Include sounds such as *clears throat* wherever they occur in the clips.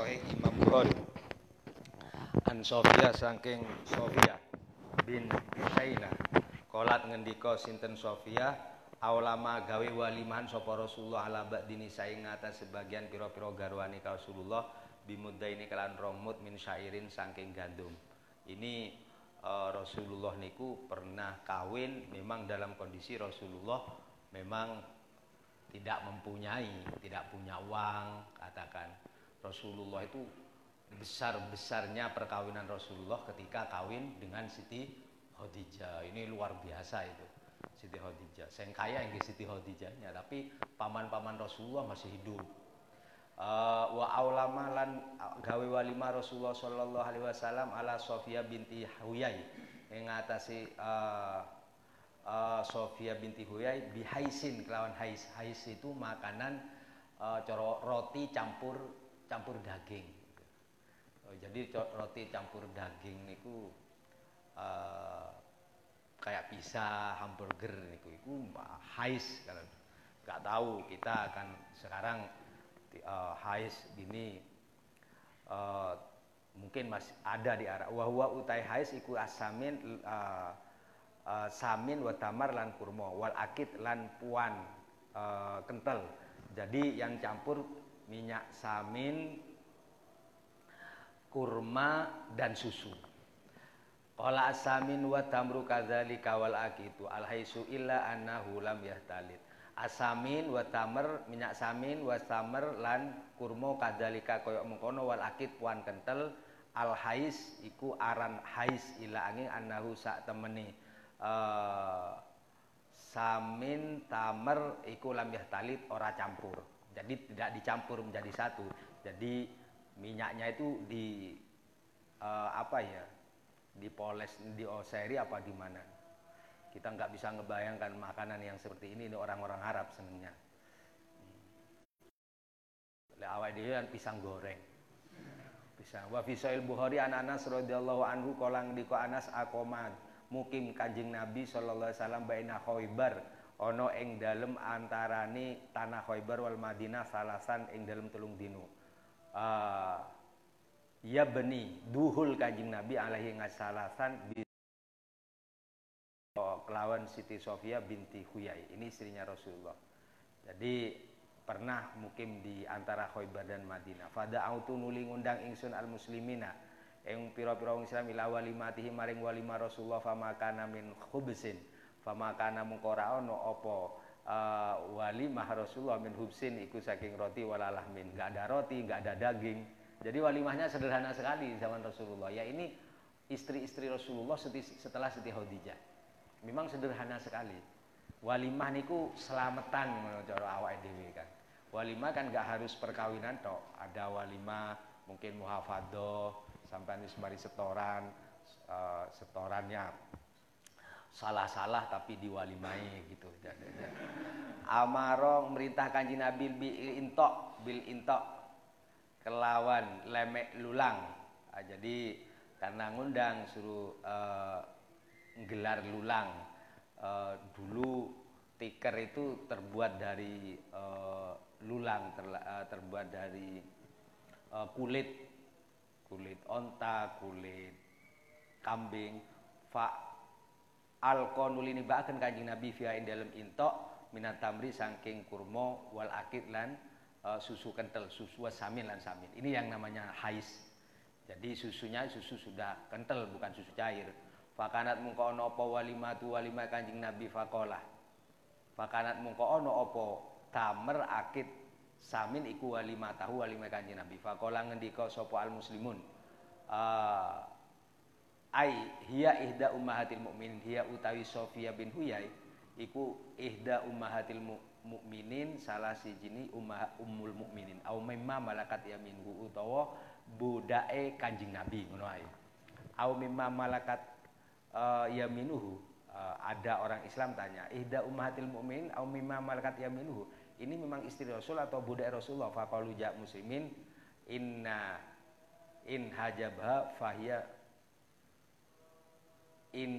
sahih Imam Bukhari. An Sofia saking Sofia bin Husaina kolat ngendika sinten Sofia? Awlama gawe walimahan sapa Rasulullah ala ba'dini saing ngatas sebagian pira-pira garwani Rasulullah bimuddaini kelan romut min syairin saking gandum. Ini uh, Rasulullah niku pernah kawin. Memang dalam kondisi Rasulullah memang tidak mempunyai, tidak punya uang, Rasulullah itu besar-besarnya perkawinan Rasulullah ketika kawin dengan Siti Khadijah. Ini luar biasa itu. Siti Khadijah. Saya kaya yang Siti Khadijahnya, tapi paman-paman Rasulullah masih hidup. Uh, wa aulama lan gawe walima Rasulullah sallallahu alaihi wasallam ala Sofia binti Huyai yang ngatasi uh, uh, Sofia binti Huyai bihaisin kelawan hais hais itu makanan uh, coro roti campur campur daging uh, jadi roti campur daging niku uh, kayak pizza hamburger niku itu hais kalau nggak tahu kita akan sekarang uh, hais ini uh, mungkin masih ada di arah wahwa utai hais iku asamin uh, uh, samin wa tamar lan kurma wal akid lan puan uh, kental. Jadi yang campur minyak samin, kurma dan susu. Qala asamin wa tamru kadzalika wal akitu al haisu illa annahu lam yahtalit. Asamin wa tamar minyak samin wa tamar lan kurma kadzalika koyok mengkono wal akid puan kental al hais iku aran hais ila angin annahu sak temeni uh, samin tamer iku lam talit ora campur. Jadi tidak dicampur menjadi satu. Jadi minyaknya itu di uh, apa ya? Dipoles, dioseri apa di mana? Kita nggak bisa ngebayangkan makanan yang seperti ini ini orang-orang Arab senengnya. Le awal dia kan pisang goreng. Pisang. Wa fi Bukhari an Anas radhiyallahu anhu kolang diko Anas akoman mukim Kanjeng Nabi sallallahu alaihi wasallam baina Khaibar ana ing dalem antarane tanah Khaibar wal Madinah salasan ing dalem telung dino. Uh, ya beni duhul Kanjeng Nabi alaihi ngasalasan oh, kelawan Siti Sofia binti Huyai. Ini istrinya Rasulullah. Jadi pernah mukim di antara Khaibar dan Madinah. Fada autu nuli ngundang ingsun al muslimina ing pira-pira wong Islam ila walimatihi maring walima Rasulullah famakana min khubsin famakana mungko ora ana apa uh, walimah Rasulullah min hubsin iku saking roti walalah min enggak ada roti enggak ada daging. Jadi walimahnya sederhana sekali zaman Rasulullah. Ya ini istri-istri Rasulullah setelah Siti Khadijah. Memang sederhana sekali. Walimah niku selamatan menurut awak dhewe kan walimah kan enggak harus perkawinan tok. Ada walimah mungkin muhafadoh sampai mari setoran uh, setorannya salah-salah tapi diwalimai gitu. Amarong merintah kanji Nabi bil intok bil intok. Kelawan lemek lulang. Nah, jadi karena ngundang suruh uh, gelar lulang. Uh, dulu tiker itu terbuat dari uh, lulang ter, uh, terbuat dari uh, kulit. Kulit onta, kulit kambing, fa alqonul ini bahkan kanjeng Nabi via in dalam intok minat tamri sangking kurmo wal akid lan uh, susu kental, susu samin lan samin. Ini yang namanya hais. Jadi susunya susu sudah kental bukan susu cair. Fakanat mungko ono apa walimatu walimah kanjeng Nabi fakolah. Fakanat mungko ono apa tamer akid samin iku walima tahu walima kanjeng Nabi faqala ngendika sapa al muslimun uh, ai hiya ihda ummahatil mukminin hiya utawi Sofia bin Huyai iku ihda ummahatil mukminin salah sijini ummah ummul mukminin au mimma malakat yaminhu utawa budake kanjeng Nabi ngono ae. Au mimma malakat uh, yaminuhu. Uh, ada orang Islam tanya ihda ummahatil mukminin au mimma malakat yaminuhu? Ini memang istri Rasul atau budak Rasulullah? Faqalu ja muslimin inna in hajabha fahiya in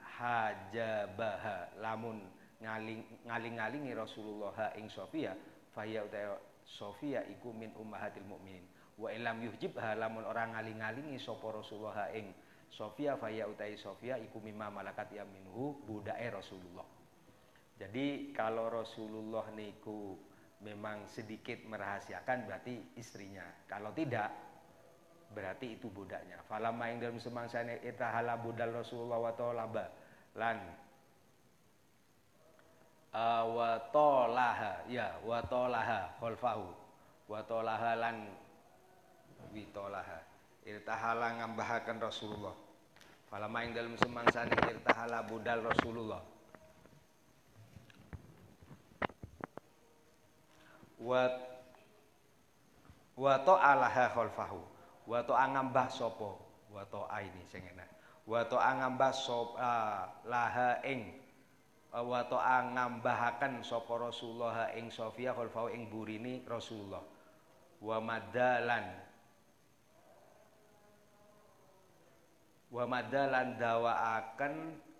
hajabaha lamun ngaling ngaling-ngalingi Rasulullah ing Sofia fahiya uta Sofia iku min ummahatil mukminin wa ilam yuhjib lamun orang ngaling-ngalingi sapa Rasulullah ing Sofia faya utai Sofia iku mimma malakat yaminhu budake Rasulullah. Jadi kalau Rasulullah niku memang sedikit merahasiakan berarti istrinya. Kalau tidak berarti itu budaknya. Falama ing dalam semangsane itahala budal Rasulullah wa tolaba lan uh, wa tolaha ya wa tolaha khalfahu. Wa tolaha lan witolaha irtahala ngambahaken Rasulullah. Falama ing dalem semangsane irtahala budal Rasulullah. Wa wa ta'alaha khalfahu wa ta'a ngambah sapa wa ta'a ini sing enak wa ta'a ngambah sapa laha ing wa ta'a ngambahaken sapa Rasulullah ing Sofia khalfahu ing burini Rasulullah wa madalan wa madalan dawaaken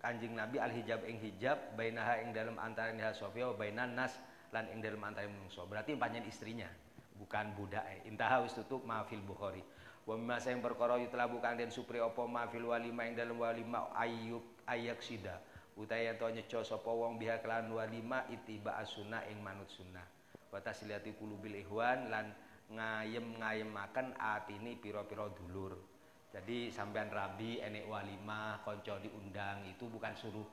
Kanjeng Nabi al hijab ing hijab bainaha ing dalam antara Niha Sofia wa bainan nas lan ing dalam antara menungso. Berarti panjen istrinya, bukan budake. Intaha wis tutup maafil Bukhari. Wa mimma sayang perkara yutla bukan den supri apa maafil walima ing dalam walima ayub ayak sida. Utaya to nyeco sapa wong biha kelan walima itiba asuna ing manut sunnah. Wa tasliyati qulubil ihwan lan ngayem-ngayemaken atini pira-pira dulur. Jadi sampean rabi enek walimah konco diundang itu bukan suruh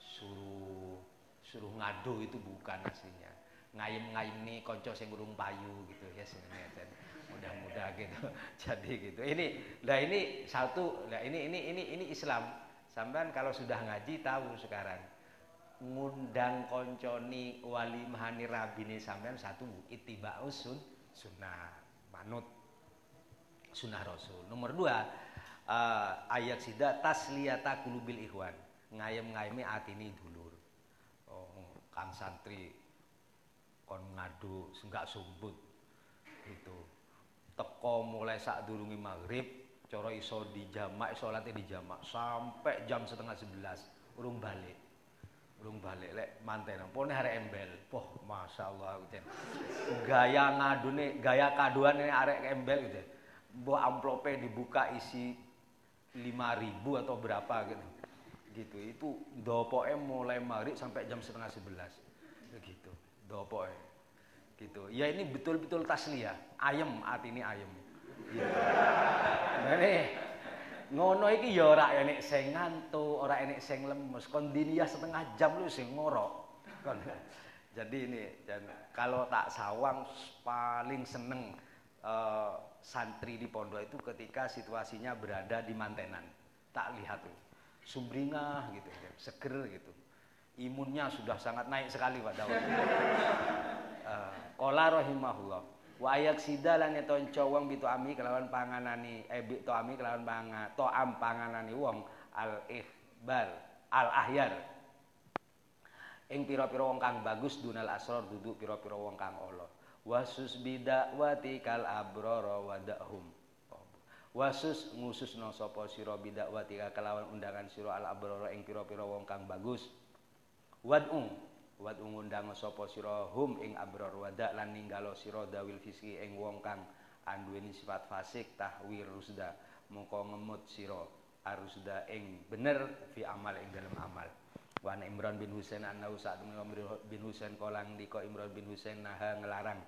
suruh suruh ngadu itu bukan aslinya. Ngayem-ngayem nih konco sing burung payu gitu ya sebenarnya mudah-mudah gitu. *laughs* Jadi gitu. Ini lah ini satu lah ini ini ini ini Islam. Sampean kalau sudah ngaji tahu sekarang ngundang konconi walimahani rabini sampean satu itiba'us sun sunnah manut sunnah rasul nomor dua uh, ayat sida tasliyata kulubil ikhwan ngayem ngayemi atini dulur oh, kang santri kon ngadu senggak sumbut itu teko mulai saat durungi maghrib coro iso di jamak sholatnya di jamak sampai jam setengah sebelas urung balik. Urung balik lek manten pone hari embel. Poh masya Allah gitu gaya ngadu nih gaya kaduan ini arek embel gitu buah amplope dibuka isi 5000 atau berapa gitu. Gitu. Itu dopoe mulai maghrib sampai jam setengah sebelas. Gitu dopoe gitu. Ya ini betul-betul taslia ayem hati ini ayem. Gitu. nah, nih ngono iki ya ora enek sing ngantuk ora enek sing lemes. Kon setengah jam lu sing ngorok. Kon. Jadi ini dan kalau tak sawang paling seneng uh, santri di pondok itu ketika situasinya berada di mantenan. Tak lihat tuh. Sumringah gitu seger gitu imunnya sudah sangat naik sekali pada waktu itu uh, rahimahullah wa ayak sidalan itu wong bitu ami kelawan panganani eh bitu ami kelawan panga am panganani wong al ihbal al ahyar ing pira-pira wong kang bagus dunal asror duduk pira-pira wong kang Allah wasus bidakwati kal abrara wadahum wasus ngususno sapa sira bidakwati kalawan undangan sira al abrara ing pira-pira wong kang bagus wad'u. Wad'u ngundang sapa sira hum ing abrar wadak lan ninggalo sira dawil fiski ing wong kang anduweni sifat fasik tahwir rusda. Mongko ngemut sira arusda ing bener fi amal ing dalam amal. Wan Imran bin Husain annahu sa'd bin Husain kolang diko Imran bin Husain naha ngelarang.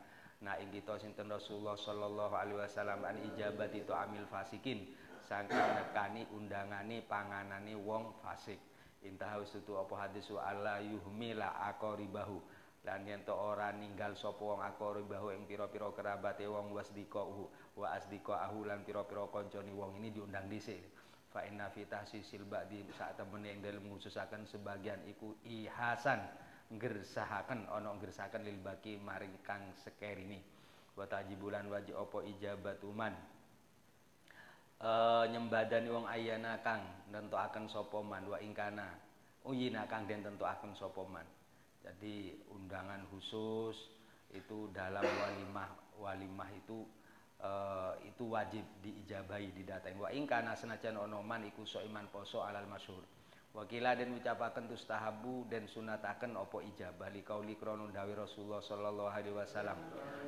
Na ing kita sinten Rasulullah sallallahu alaihi wasallam an ijabat itu amil fasikin. Saking nekani undangane panganane wong fasik intah itu apa hadis Allah yuhmila aqribahu lan yen to ora ninggal sapa wong aqribahu ing pira-pira kerabate wong wasdikahu wa asdikahu lan pira-pira kancane wong ini diundang dhisik. Fa inna fi tahsisil ba'di saat temene ing dalem ngususaken sebagian iku ihasan nggersahaken ana nggersahaken lil baki maring kang sekerini. Wa tajibulan wajib apa ijabatuman e, nyembadani wong ayana kang nentokaken sapa man wa ingkana uyina kang den tentuaken sapa man. Jadi undangan khusus itu dalam walimah walimah itu uh, itu wajib diijabahi didatangi. Wa ing kana senajan ono man iku iman poso alal masyhur. Wakila dan ucapaken tustahabu dan sunataken opo ijabah. Li kauli krono dawi Rasulullah sallallahu alaihi wasallam.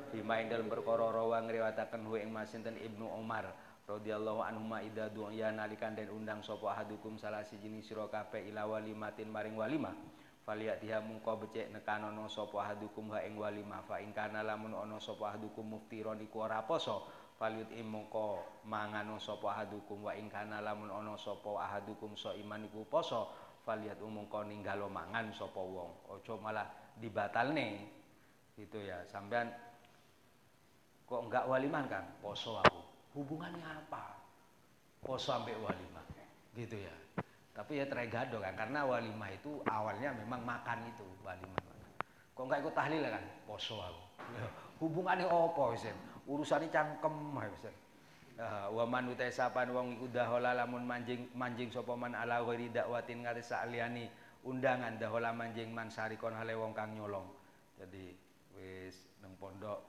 Bima dalem perkara rawa ngriwataken hu ing Ibnu Umar radhiyallahu anhu ma idza du'a nalikan den undang sapa ahadukum salah siji sira kabeh ila walimatin maring walimah. Faliyatiha mungko becek nekanono sapa ahadukum ha ing walimah. Fa ing kana lamun ana sapa ahadukum muftiron iku ora poso. Falyut imongko mangano sapa ahadukum. Wa ing kana lamun ana sapa ahadukum so iman iku poso. Falyat umongko ninggalo mangan sapa wong. Aja malah dibatalne. Gitu ya. Sampean kok enggak waliman kan poso aku hubungannya apa? Poso sampai walimah. Gitu ya. Tapi ya teregado kan karena walimah itu awalnya memang makan itu walimah. Kok enggak ikut tahlil kan? Poso aku. Ya, *laughs* hubungannya apa wis urusane cangkem Ustaz. Uh, wa man utai sapan wong iku dahola lamun manjing manjing sapa man ala ghairi dakwatin ngati saliyani undangan dahola manjing man sarikon hale wong kang nyolong. Jadi wis nang pondok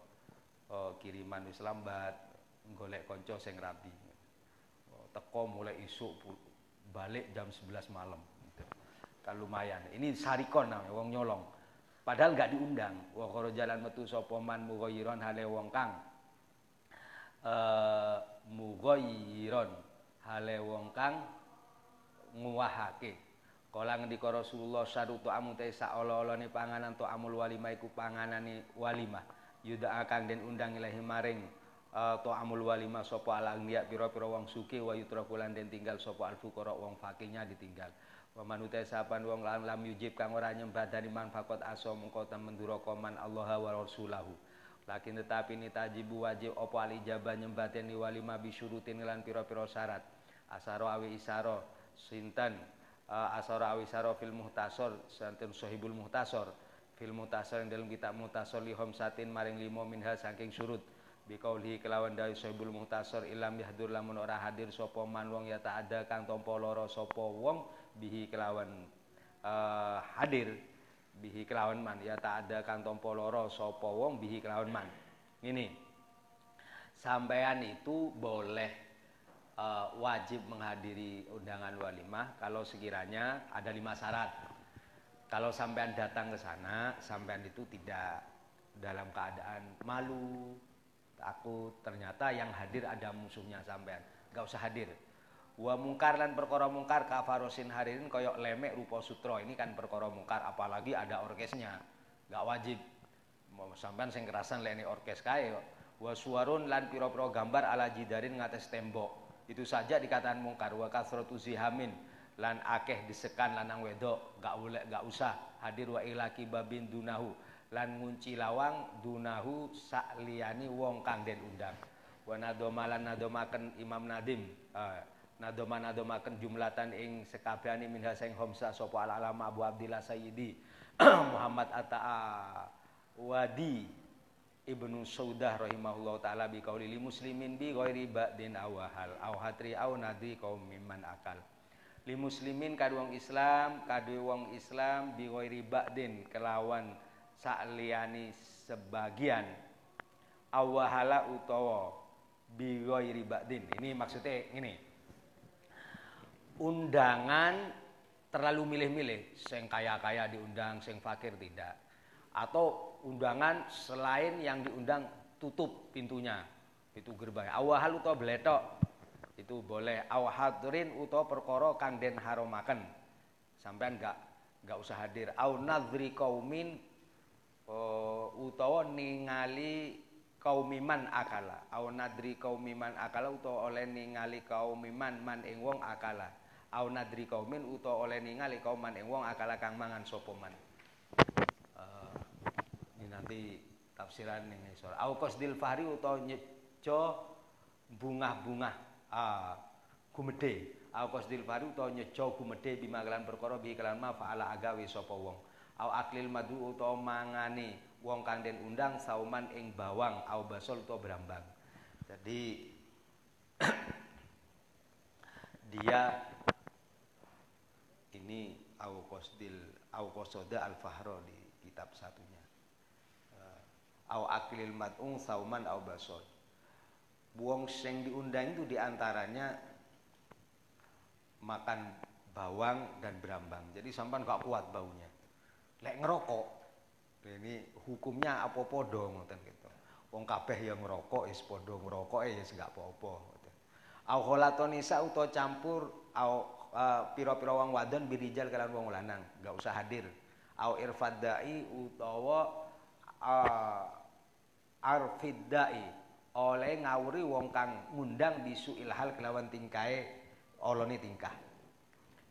oh, kiriman wis lambat golek kanca sing rabi. Oh, teko mulai isuk balik jam 11 malam gitu. Kan lumayan. Ini sarikon namanya wong nyolong. Padahal nggak diundang. Wa jalan metu sapa man hale wong kang mughayyiron hale wong kang nguwahake kala ngendika Rasulullah sarutu amu te saola-olane panganan to amul walimah iku panganane walimah yuda akang den undang ilahi maring uh, to amul walimah sapa alang niat pira-pira wong suki wa yutrakulan den tinggal sapa al fuqara wong fakirnya ditinggal. Wa manute sapan wong lam lam yujib kang ora nyembah dari manfaat aso mengko temen duraka man Allah wa rasulahu. Lakin tetapi ini tajibu wajib opo ali jabah nyembaten di walima bisyurutin lan piro-piro syarat. Asaro awi isaro sinten? Uh, asaro awi isaro fil muhtasor santen sohibul muhtasor? Fil muhtasor yang dalam kitab muhtasor lihom satin maring limo minha saking surut bikaulhi kelawan dari sohibul muhtasor ilam yahdur lamun ora hadir sopo man wong ya tak ada kang tompo loro sopo wong bihi kelawan uh, hadir. Bihi kelawan man ya tak ada kang tompo loro sapa wong bihi kelawan man. Ini sampean itu boleh uh, wajib menghadiri undangan walimah kalau sekiranya ada lima syarat. Kalau sampean datang ke sana sampean itu tidak dalam keadaan malu takut ternyata yang hadir ada musuhnya sampean. Nggak usah hadir. Wa mungkar lan perkara mungkar kafarosin haririn koyok lemek rupa sutro ini kan perkara mungkar apalagi ada orkesnya. Nggak wajib. Sampean sing kerasan leni orkes kae wa suwarun lan piro-piro gambar ala jidarin ngates tembok. Itu saja dikatakan mungkar. Wa kasratu zihamin lan akeh disekan lanang wedok. Gak boleh gak usah hadir. Wa ilaki babin dunahu lan ngunci lawang dunahu sakliyani wong kang den undang. Wa nadomalan nadomaken Imam Nadim. Uh, nadoma nadomaken jumlatan ing sekabehane min haseng homsa sapa al alama Abu Abdillah Sayyidi *clears throat* Muhammad Ata'a Wadi Ibnu Saudah rahimahullah taala bi qauli li muslimin bi ghairi ba'din awahal aw hatri aw nadri kaum mimman akal. Li muslimin kadu wong Islam kadu wong Islam bi ghairi ba'din kelawan sakliyani sebagian awahala utawa bi ghairi ba'din ini maksudnya ini undangan terlalu milih-milih, sing kaya-kaya diundang, sing fakir tidak. Atau undangan selain yang diundang tutup pintunya, itu gerbang. Awahal utawa beletok itu boleh. Awahadrin utawa perkara kang den haromaken. Sampean enggak enggak usah hadir. Au nadri kaumin uh, utawa ningali kaumiman akala. Au nadri kaumiman akala utawa oleh ningali kaumiman man ing wong akala. Au nadri kaumin uta oleh ningali kauman ing wong akala kang mangan sapa man. Uh, ini nanti tafsiran ning isor. Au qasdil fahri uta nyejo bunga-bunga ah gumedhe. Au qasdil fahri uta nyejo gumedhe bimagalan perkara bi kelan ma faala agawe sapa wong au aklil madu uta mangane wong kang den undang sauman ing bawang au basol utawa brambang jadi *clears throat* dia ini au qasdil au qasada al fahro di kitab satunya uh, au aklil mad'ung sauman au basod buang sing diundang itu di antaranya makan bawang dan berambang. Jadi sampan gak kuat baunya. Lek ngerokok, ini hukumnya apa podo ngoten gitu. Wong kabeh yang ngerokok is podo ngerokok ya gak apa-apa ngoten. Au kholatonisa utawa campur au uh, pira-pira wong wadon birijal kalian wong lanang, gak usah hadir. Au irfadai utawa uh, arfiddai oleh ngawuri wong kang ngundang bisu ilhal kelawan tingkae olone tingkah.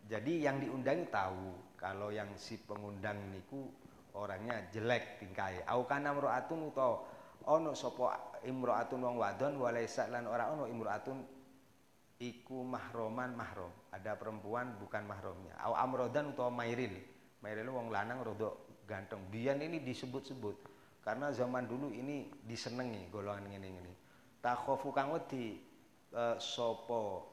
Jadi yang diundang tahu kalau yang si pengundang niku orangnya jelek tingkae. Au kana mraatun utawa ono sapa imraatun wong wadon walaisa lan ora ono imraatun iku mahroman mahrom. Ada perempuan bukan mahramnya. Au amrodan utawa mairil. Mairil wong lanang rodok ganteng. Biyen ini disebut-sebut karena zaman dulu ini disenengi golongan ngene-ngene. Takhofu kang wedi e, sapa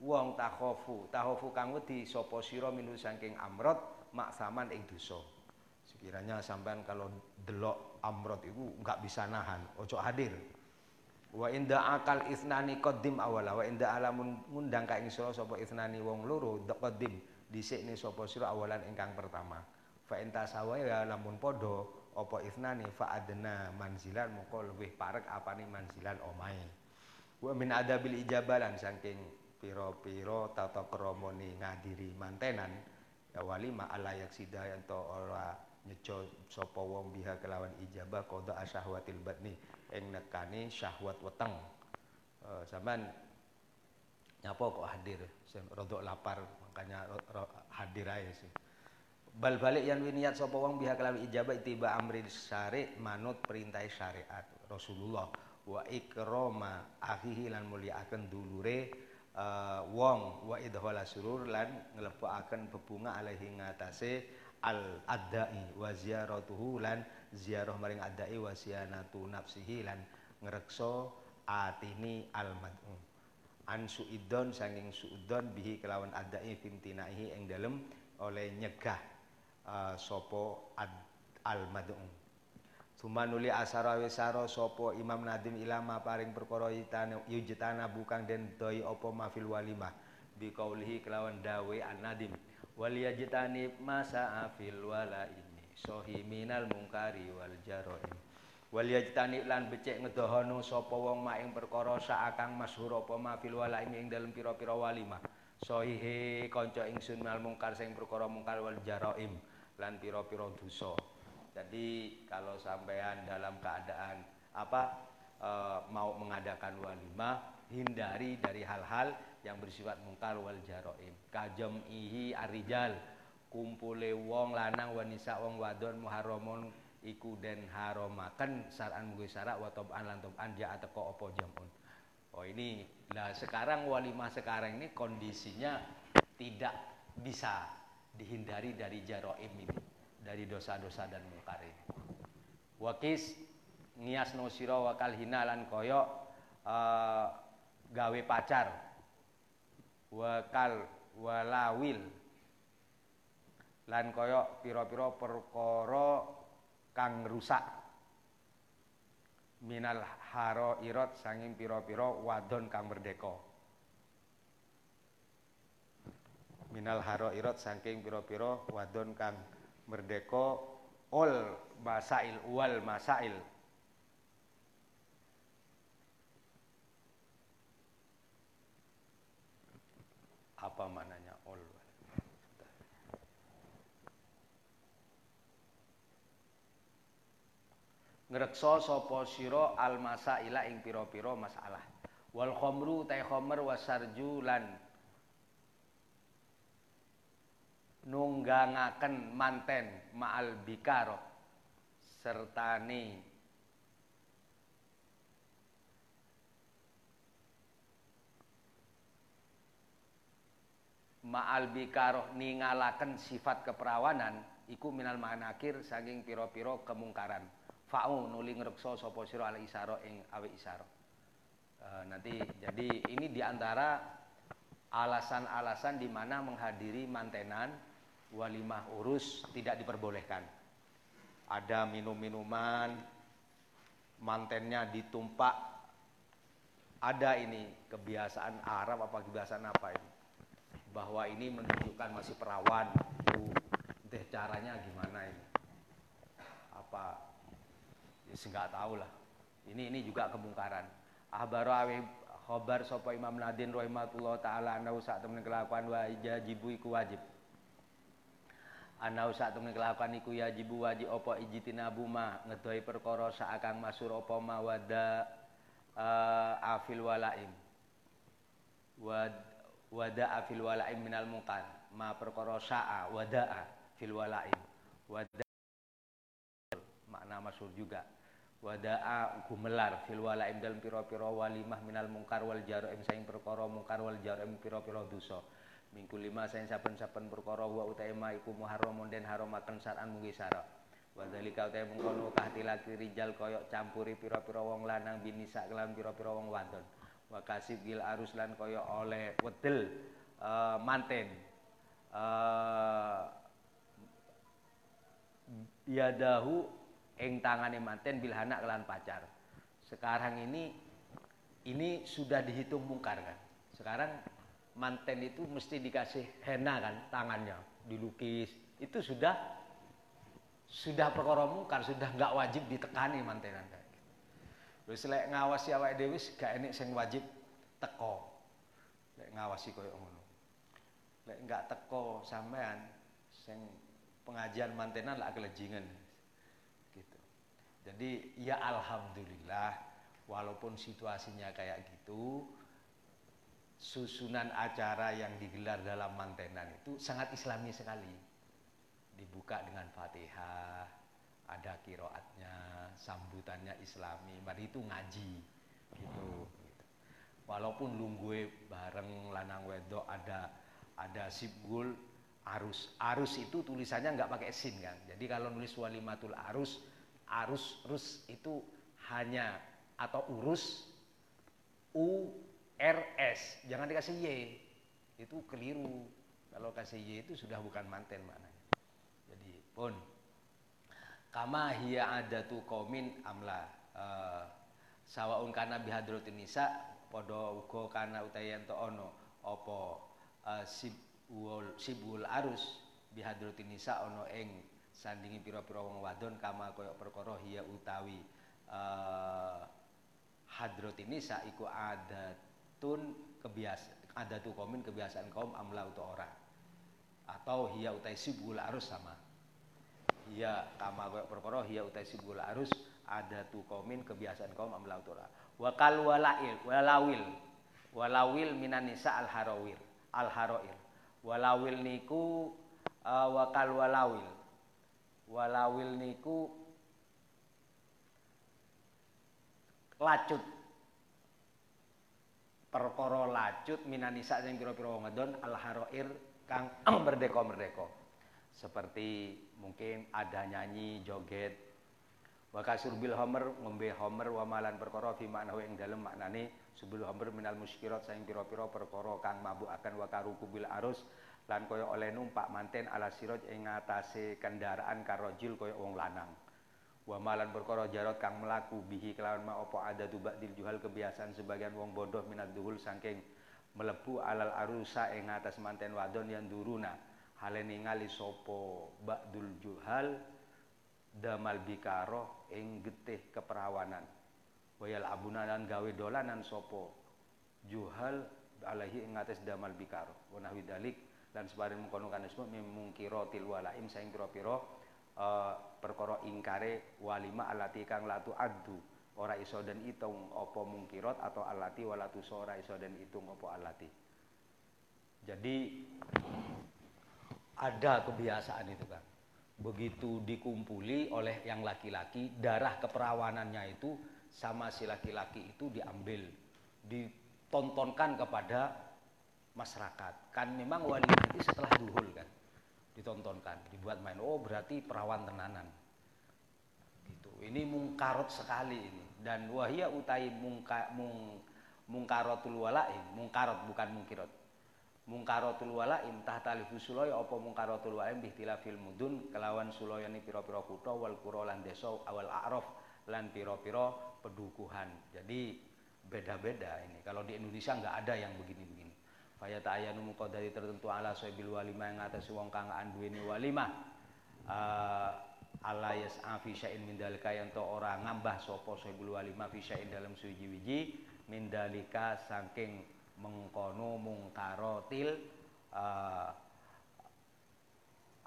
wong takhofu, takhofu kang wedi sapa sira minu saking amrot maksaman ing dosa. Sekiranya sampean kalau delok amrot itu enggak bisa nahan, ojo hadir. Wa inda akal isnani qadim awala wa inda alamun ngundang ka ing sira sapa isnani wong loro qadim dhisik ne sapa sira awalan ingkang pertama. Fa intasawa ya lamun padha apa isnani fa adna manzilan moko luwih parek apane manzilan omahe wa min adabil ijabalan saking pira-pira tata kramane ngadiri mantenan. Ya wali ma alayak sida ento ora nyejo sapa wong biha kelawan ijabah qada asyahwatil batni. Ing nekani syahwat weteng. Uh, sampean nyapa kok hadir? Rodok lapar makanya hadir aja sih. Bal balik yang niat sapa wong biha kelawi ijabah tiba amri syari manut perintah syariat Rasulullah. Wa ikrama akhihi lan dulure uh, wong wa idhala surur lan nglebokaken bebunga alaihi ngatasé al adai wa ziyaratuhu lan ziarah maring adai wa siyanatu nafsihi lan ngrekso atini al mad'u. An suidon sanging suudon bihi kelawan adai fimtinaihi ing dalem oleh nyegah uh, sopo al mad'um Sumanuli asara wisara sopo Imam Nadim ilama paring perkara yujtana bukan den doi opo mafil walimah. Biqaulihi kelawan dawe an Nadim. Wal yajtani masa afil wala ini. Sohi minal mungkari wal jaroim wal yajtani lan becek ngedohono sapa wong mak ing perkara saakang masyhur apa mafil wala ing dalem pira-pira walimah. Sohihe kanca ingsun mal mungkar sing perkara mungkar wal jaroim lan piro-piro dosa. Jadi kalau sampean dalam keadaan apa e, mau mengadakan walimah, hindari dari hal-hal yang bersifat mungkar wal jaroim. Kajem ihi arijal kumpule wong lanang wanisa wong wadon muharramun iku den haromaken saran munggu syarat wa toban lan toban ja teko apa jamun. Oh ini nah sekarang walimah sekarang ini kondisinya tidak bisa dihindari dari jaroim ini dari dosa-dosa dan mungkar ini wakis nias no siro wakal hinalan koyo uh, gawe pacar. Wakal walawil. Lan koyo piro-piro perkoro kang rusak. Minal haro irot sanging piro-piro wadon kang merdeka. Minal haro irot saking piro-piro wadon kang merdeka ol masail wal masail. Apa maknanya ol ngrekso sapa sira al masaila ing pira-pira masalah. Wal khamru ta khamr wasarju lan nunggangaken manten ma'al bikaro sertani. Ma'al bikaro ningalaken sifat keperawanan iku minal manakir saking piro-piro kemungkaran. Fa'u nuli ngrekso sapa sira ala isara ing awe isara e, nanti jadi ini di antara alasan-alasan di mana menghadiri mantenan walimah urus tidak diperbolehkan. Ada minum-minuman, mantennya ditumpak. Ada ini kebiasaan Arab apa kebiasaan apa ini? bahwa ini menunjukkan masih perawan itu caranya gimana ini apa ya nggak tahu lah ini ini juga kemungkaran ahbaru awi khobar sapa Imam Nadin rahimahullah taala ana sak temen kelakuan wa ijajibu iku wajib ana sak temen kelakuan iku yajibu wajib apa ijtinabu ma ngedohi perkara saakang masur apa ma wada uh, afil walaim. Wad wada'a fil wala'im minal mungkar ma perkara sa'a wada'a fil wala'im. Wada'a makna masyhur juga. Wada'a gumelar fil wala'im dalam pira-pira walimah minal mungkar wal jara'im saing perkara mungkar wal jara'im pira-pira dosa minggu lima saing saben-saben perkara wa utaima iku muharramun den haramaken saran mungki sara Wadhalika utai mengkono kahti laki rijal koyok campuri pira-pira wong lanang binisa kelan pira-pira wong wadon. Wa kasib gil arus lan kaya oleh wedel uh, manten. Uh, yadahu ing tangane manten bil hanak kelan pacar. Sekarang ini ini sudah dihitung mungkar kan? Sekarang manten itu mesti dikasih henna kan tangannya dilukis itu sudah sudah perkara mungkar sudah nggak wajib ditekani mantenan kan Wis lek ngawasi awake dhewe gak enek sing wajib teko. Lek ngawasi koyo ngono. Lek enggak teko sampean sing pengajian mantenan lah kelejingan. Gitu. Jadi ya alhamdulillah walaupun situasinya kayak gitu susunan acara yang digelar dalam mantenan itu sangat islami sekali. Dibuka dengan Fatihah, ada kiroatnya, sambutannya islami, mari itu ngaji gitu. Walaupun lunggue bareng lanang wedok ada ada sibgul arus. Arus itu tulisannya nggak pakai sin kan. Jadi kalau nulis walimatul arus, arus rus itu hanya atau urus u r s, jangan dikasih y. Itu keliru. Kalau kasih y itu sudah bukan manten maknanya. Jadi pun kama hiya adatu qaumin amla uh, sawaun kana bihadrotin nisa padha uga kana utayan to ono apa uh, sibul sibul arus bihadrotin nisa ono ing sandingi pira-pira wong wadon kama kaya perkara hiya utawi uh, hadrotin nisa iku adatun kebiasaan adatu qaumin kebiasaan kaum amla utawa ora atau hiya utai sibul arus sama. Ya kama perkara hiya utai sibul arus ada tu kaumin kebiasaan kaum amlau tura wa kal walail walawil. Walawil minan nisa al harawir al haroir walawil niku uh, walawil. Walawil niku lacut perkara lacut minan nisa sing pira-pira wong al haroir kang *clears throat* merdeka-merdeka. Seperti mungkin ada nyanyi joget wa kasurbil homer ngombe homer wa malan perkara fi maknahu ing dalem maknane subil homer minal muskirat saing pira-pira perkara kang mabuk akan wa karuku bil arus lan kaya oleh numpak manten ala siraj ing ngatasé kendaraan karojul kaya wong lanang wa malan perkara jarot kang melaku bihi kelawan ma apa ada tu ba'dil juhal kebiasaan sebagian wong bodoh minat duhul saking melebu alal arusa ing atas manten wadon yang duruna. Hale ningali sapa ba'dul juhal damal bikaro ing getih keperawanan. Wayal abuna lan gawe dolanan sapa juhal alaihi ing atas damal bikaro. Wa nahwi dalik lan sebareng mengkono kanisme mimungkiratil walaim saing pira-pira uh, perkara ingkare walima alati kang latu adu ora iso den itung apa mungkirat atau alati walatu ora iso den itung apa alati. Jadi ada kebiasaan itu kan begitu dikumpuli oleh yang laki-laki darah keperawanannya itu sama si laki-laki itu diambil ditontonkan kepada masyarakat. Kan memang wali itu setelah duhul kan ditontonkan dibuat main oh berarti perawan tenanan gitu ini mungkarot sekali ini dan wahia utai mungka, mung, mungkarotul walain mungkarot bukan mungkirot mungkaratul walaim tahta alifu sulaya apa mungkaratul walaim bihtilafil mudun kelawan sulayani pira-pira kutha wal qura lan desa awal a'raf lan pira-pira pedukuhan. Jadi beda-beda ini. Kalau di Indonesia nggak ada yang begini-begini. Faya ta'ayanu dari tertentu ala sohibil walimah yang atas wong kang anduweni walimah uh, ala yas'a fi sya'in min dalika yang to ora ngambah sapa sohibul walimah fi sya'in dalam suji wiji. Min dalika saking mengkono mungkarotil uh,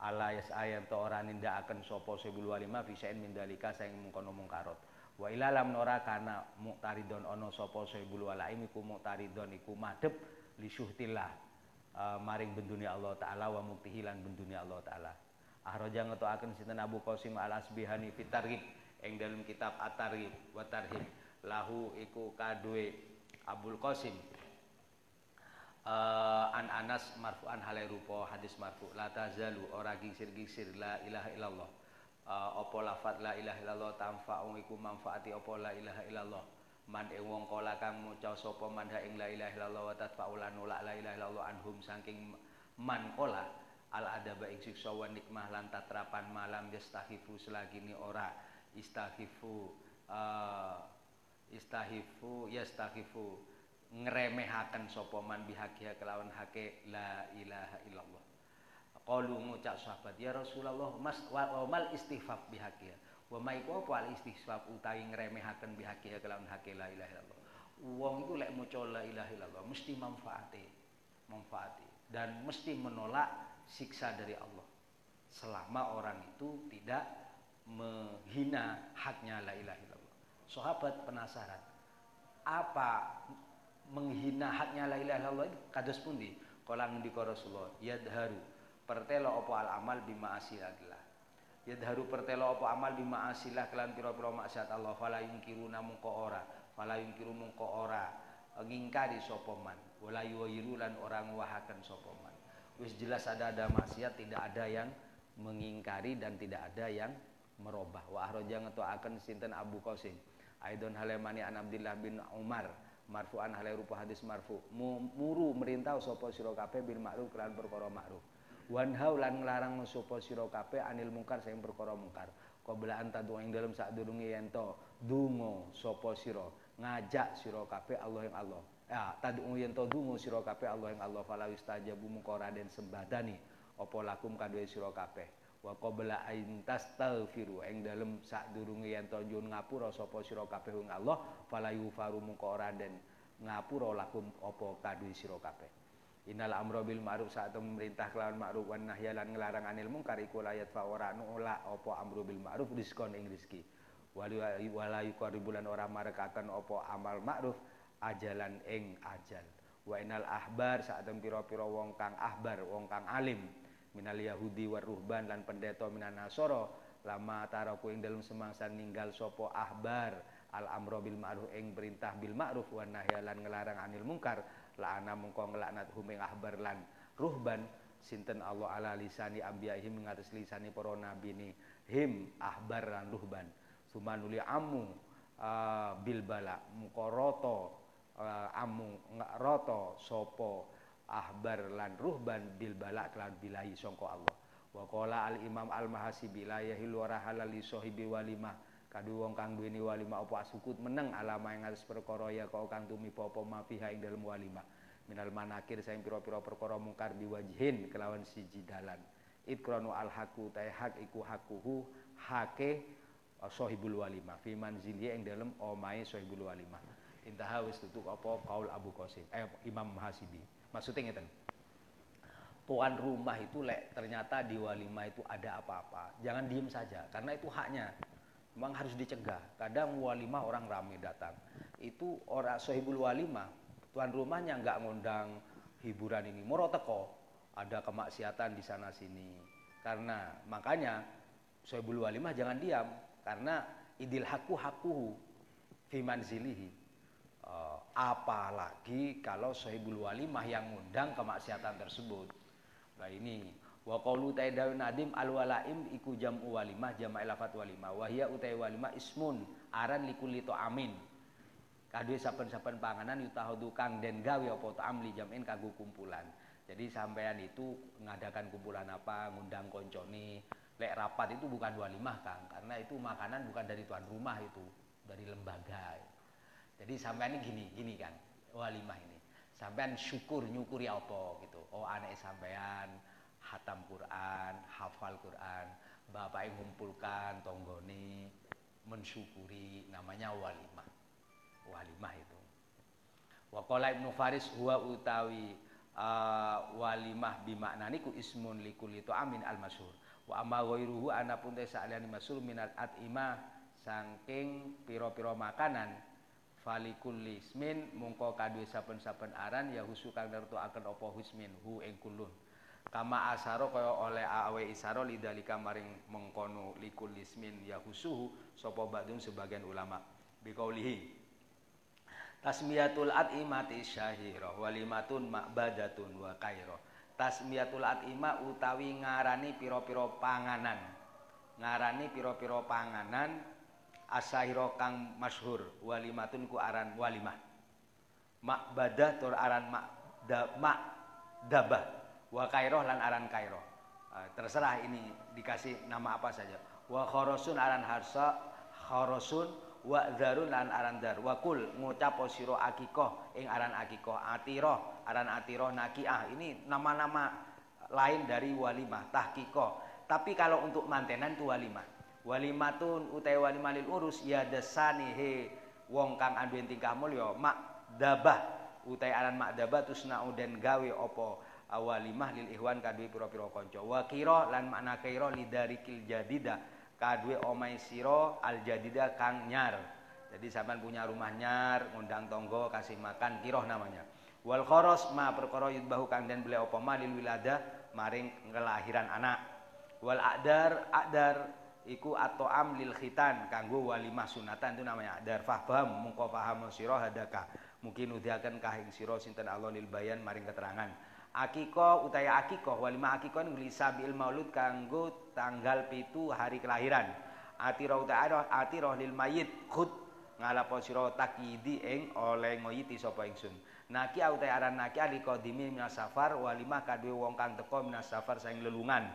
ala yas'a yang to ora nindakaken sapa sohibul walimah fi sya'in min dalika saking mengkono mungkarot wa ilalam nora kana muktaridon ono sapa sohibul walaim iku muktaridon iku madhep li syuhtillah. Uh, maring bendunia Allah taala wa muktihilan bendunia Allah taala. Ahraja ngetoaken sinten Abu Qasim Al Asbihani fi tarhib ing dalam kitab At-Tarhib wa Tarhib. Lahu iku kadue Abul Qasim. Uh, an Anas marfu'an halai rupa hadis marfu. La tazalu ora gisir-gisir la ilaha illallah. Uh, apa lafat la ilaha illallah tanfa'u iku manfaati apa la ilaha illallah man ing wong kala kang maca sapa man ing la ilaha illallah wa tatfa'ulan la ilaha illallah anhum saking man kala al adaba ing siksa wa nikmah lan tatrapan malam yastahifu selagini ora istahifu uh, istahifu yastahifu ngremehaken sapa man bihakiha kelawan hake la ilaha illallah. Qalu ngucap sahabat ya Rasulullah mas wa mal istighfar bihakiha wa ma iku apa? Al istihsab utawi ngremehaken bihaqi kelawan hake la ilaha illallah. Wong iku lek maca la ilaha illallah mesti manfaate manfaati dan mesti menolak siksa dari Allah. Selama orang itu tidak menghina haknya la ilaha illallah. Sahabat penasaran apa menghina haknya la ilaha illallah kados pundi? Kala ngendika Rasulullah yadharu. Pertelo apa al amal bima asilillah yadharu pertelo apa amal bima asilah kelan pira-pira maksiat Allah. Fala yungkiru namun ko ora. Fala yungkiru mungko ora. Ngingkari sapa man. Wala yuwiru lan orang wahaken sapa man. Wis jelas ada ada maksiat tidak ada yang mengingkari dan tidak ada yang merubah. Wa ahraja ngetoaken sinten Abu Qasim? Aidon halemani an Abdullah bin Umar. Marfu'an halai rupa hadis marfu. Muru merintah sapa sira kabeh bil ma'ruf kelan perkara ma'ruf wanhau lan nglarang sapa sira kabeh anil mungkar sing perkara mungkar. Qabla antadu ing dalem sadurunge yen to donga sapa sira. Ngajak sira kabeh Allah yang Allah. Ya tadu yen to donga sira kabeh Allah yang Allah. Fala wistajabu mungko raden sembadani apa lakum kadhe sira kabeh. Wa qabla ain tastaghfiru ing dalem sadurunge yen to njun ngapura sapa sira kabeh ing Allah. Fala yufaru mungko raden ngapura lakum apa kadhe sira kabeh Innal amro bil ma'ruf saat memerintah kelawan ma'ruf wan nahya lan ngelarang anil munkar iku layat fa ora nula apa amro bil ma'ruf diskon ing. Wali wala yuqaribulan ora marekaken apa amal ma'ruf ajalan ing ajal. Wa inal ahbar saat pira-pira wong kang ahbar, wong kang alim minal yahudi war ruhban lan pendeta minan nasara lama taraku ing dalem semangsa ninggal sapa ahbar al amro bil ma'ruf ing perintah bil ma'ruf wan nahya lan ngelarang anil munkar la'ana mengko ngelaknat huming ahbar lan ruhban. Sinten Allah ala lisani ambiyahim ngatas lisani para nabi ni him ahbar lan ruhban. Sumanuli amu uh, bil bala. Mengko roto uh, amu roto sopo ahbar lan ruhban. Bil bala kelan bilahi sangka Allah. Wa qala al imam al mahasibi la yahilu halal li walimah kadu wong kang duweni walima apa asukut meneng alama yang harus perkara ya kau kang tumi apa ma fiha ing dalem walima minal manakir saing pira-pira perkara mungkar diwajihin kelawan siji dalan. Ikranu al haku ta hak iku hakuhu hake uh, sahibul walima fi manzili ing dalem omahe sahibul walima intaha wis tutuk apa kaul Abu Qasim eh Imam Mahasibi maksudnya ngeten? Tuan rumah itu lek ternyata di walima itu ada apa-apa. Jangan diem saja karena itu haknya memang harus dicegah. Kadang walimah orang ramai datang. Itu orang sohibul walimah tuan rumahnya nggak ngundang hiburan ini. Moro teko ada kemaksiatan di sana sini. Karena makanya sohibul walimah jangan diam. Karena idil haku hakuhu fiman zilihi uh, apalagi kalau sohibul walimah yang ngundang kemaksiatan tersebut. Nah ini wa qaulu ta'ala nadim al walaim iku jam'u walimah jama' lafat walimah. Wa hiya utai walimah ismun aran likulli amin kadue saben-saben panganan yutahadu kang den gawe apa ta'am li jam'in kanggo kumpulan. Jadi sampean itu mengadakan kumpulan apa ngundang koncone. Lek rapat itu bukan walimah kang karena itu makanan bukan dari tuan rumah itu dari lembaga. Jadi sampean ini gini gini kan walimah ini. Sampean syukur nyukuri apa gitu. Oh anak sampean hatam Quran hafal Quran. Bapak yang ngumpulkan tonggoni mensyukuri namanya walimah. Walimah itu. Waqala Ibnu Faris huwa utawi walimah bimaknani ku ismun likuli amin al masyhur wa amma ghairuhu anapun te saliyane masyhur minat atima saking pira-pira makanan falikul ismin mungko kadue saben-saben aran ya husu kang nertoaken apa husmin hu ing kulun kama asaro kaya oleh awe isaro lidalika maring mengkono likul ismin ya husuhu sapa badun sebagian ulama biqaulihi Tasmiyatul at'imati syahira walimatun ma'badatun wa kairo. Tasmiyatul at'ima utawi ngarani piro-piro panganan. Ngarani piro-piro panganan asahira kang masyhur walimatun ku aran walimah. Ma'badah tur aran mak da, dabah wa kairoh lan aran kairoh. Uh, terserah ini dikasih nama apa saja. Wa khorosun aran harsa khorosun wa dzarun lan aran dar wa kul ngucap sira akikoh ing aran akikoh. Atiro aran atiro nakiah. Ini nama-nama lain dari walimah tahkiko tapi kalau untuk mantenan itu walimah. Walimatun utai walimah lil urus ya desani he wong kang anduwen tingkah mulya mak dabah utai aran mak dabah tusna uden gawe opo awalimah lil ihwan kadue pira-pira kanca. Wa kira lan makna kira lidarikil jadida kadue omai siro al jadida kang nyar. Jadi sampean punya rumah nyar ngundang tonggo kasih makan kiroh namanya. Wal khoros ma perkara bahu kang den beli apa malil wilada maring ngelahiran anak. Wal adar adar iku atau am lil khitan kanggo walimah sunatan itu namanya adar. Faham mungko paham sira hadaka mungkin udiakan kahing siro sinten Allah lil bayan maring keterangan akiko utaya akiko walima akiko ini sabil maulud kanggo tanggal pitu hari kelahiran. Atiro utaya atiro lil mayit khud ngalapo sira takidi ing oleh ngoyiti sapa ingsun. Naki utaya aran naki aliko dimi minas safar walima kadue wong kang teko minas safar saing lelungan.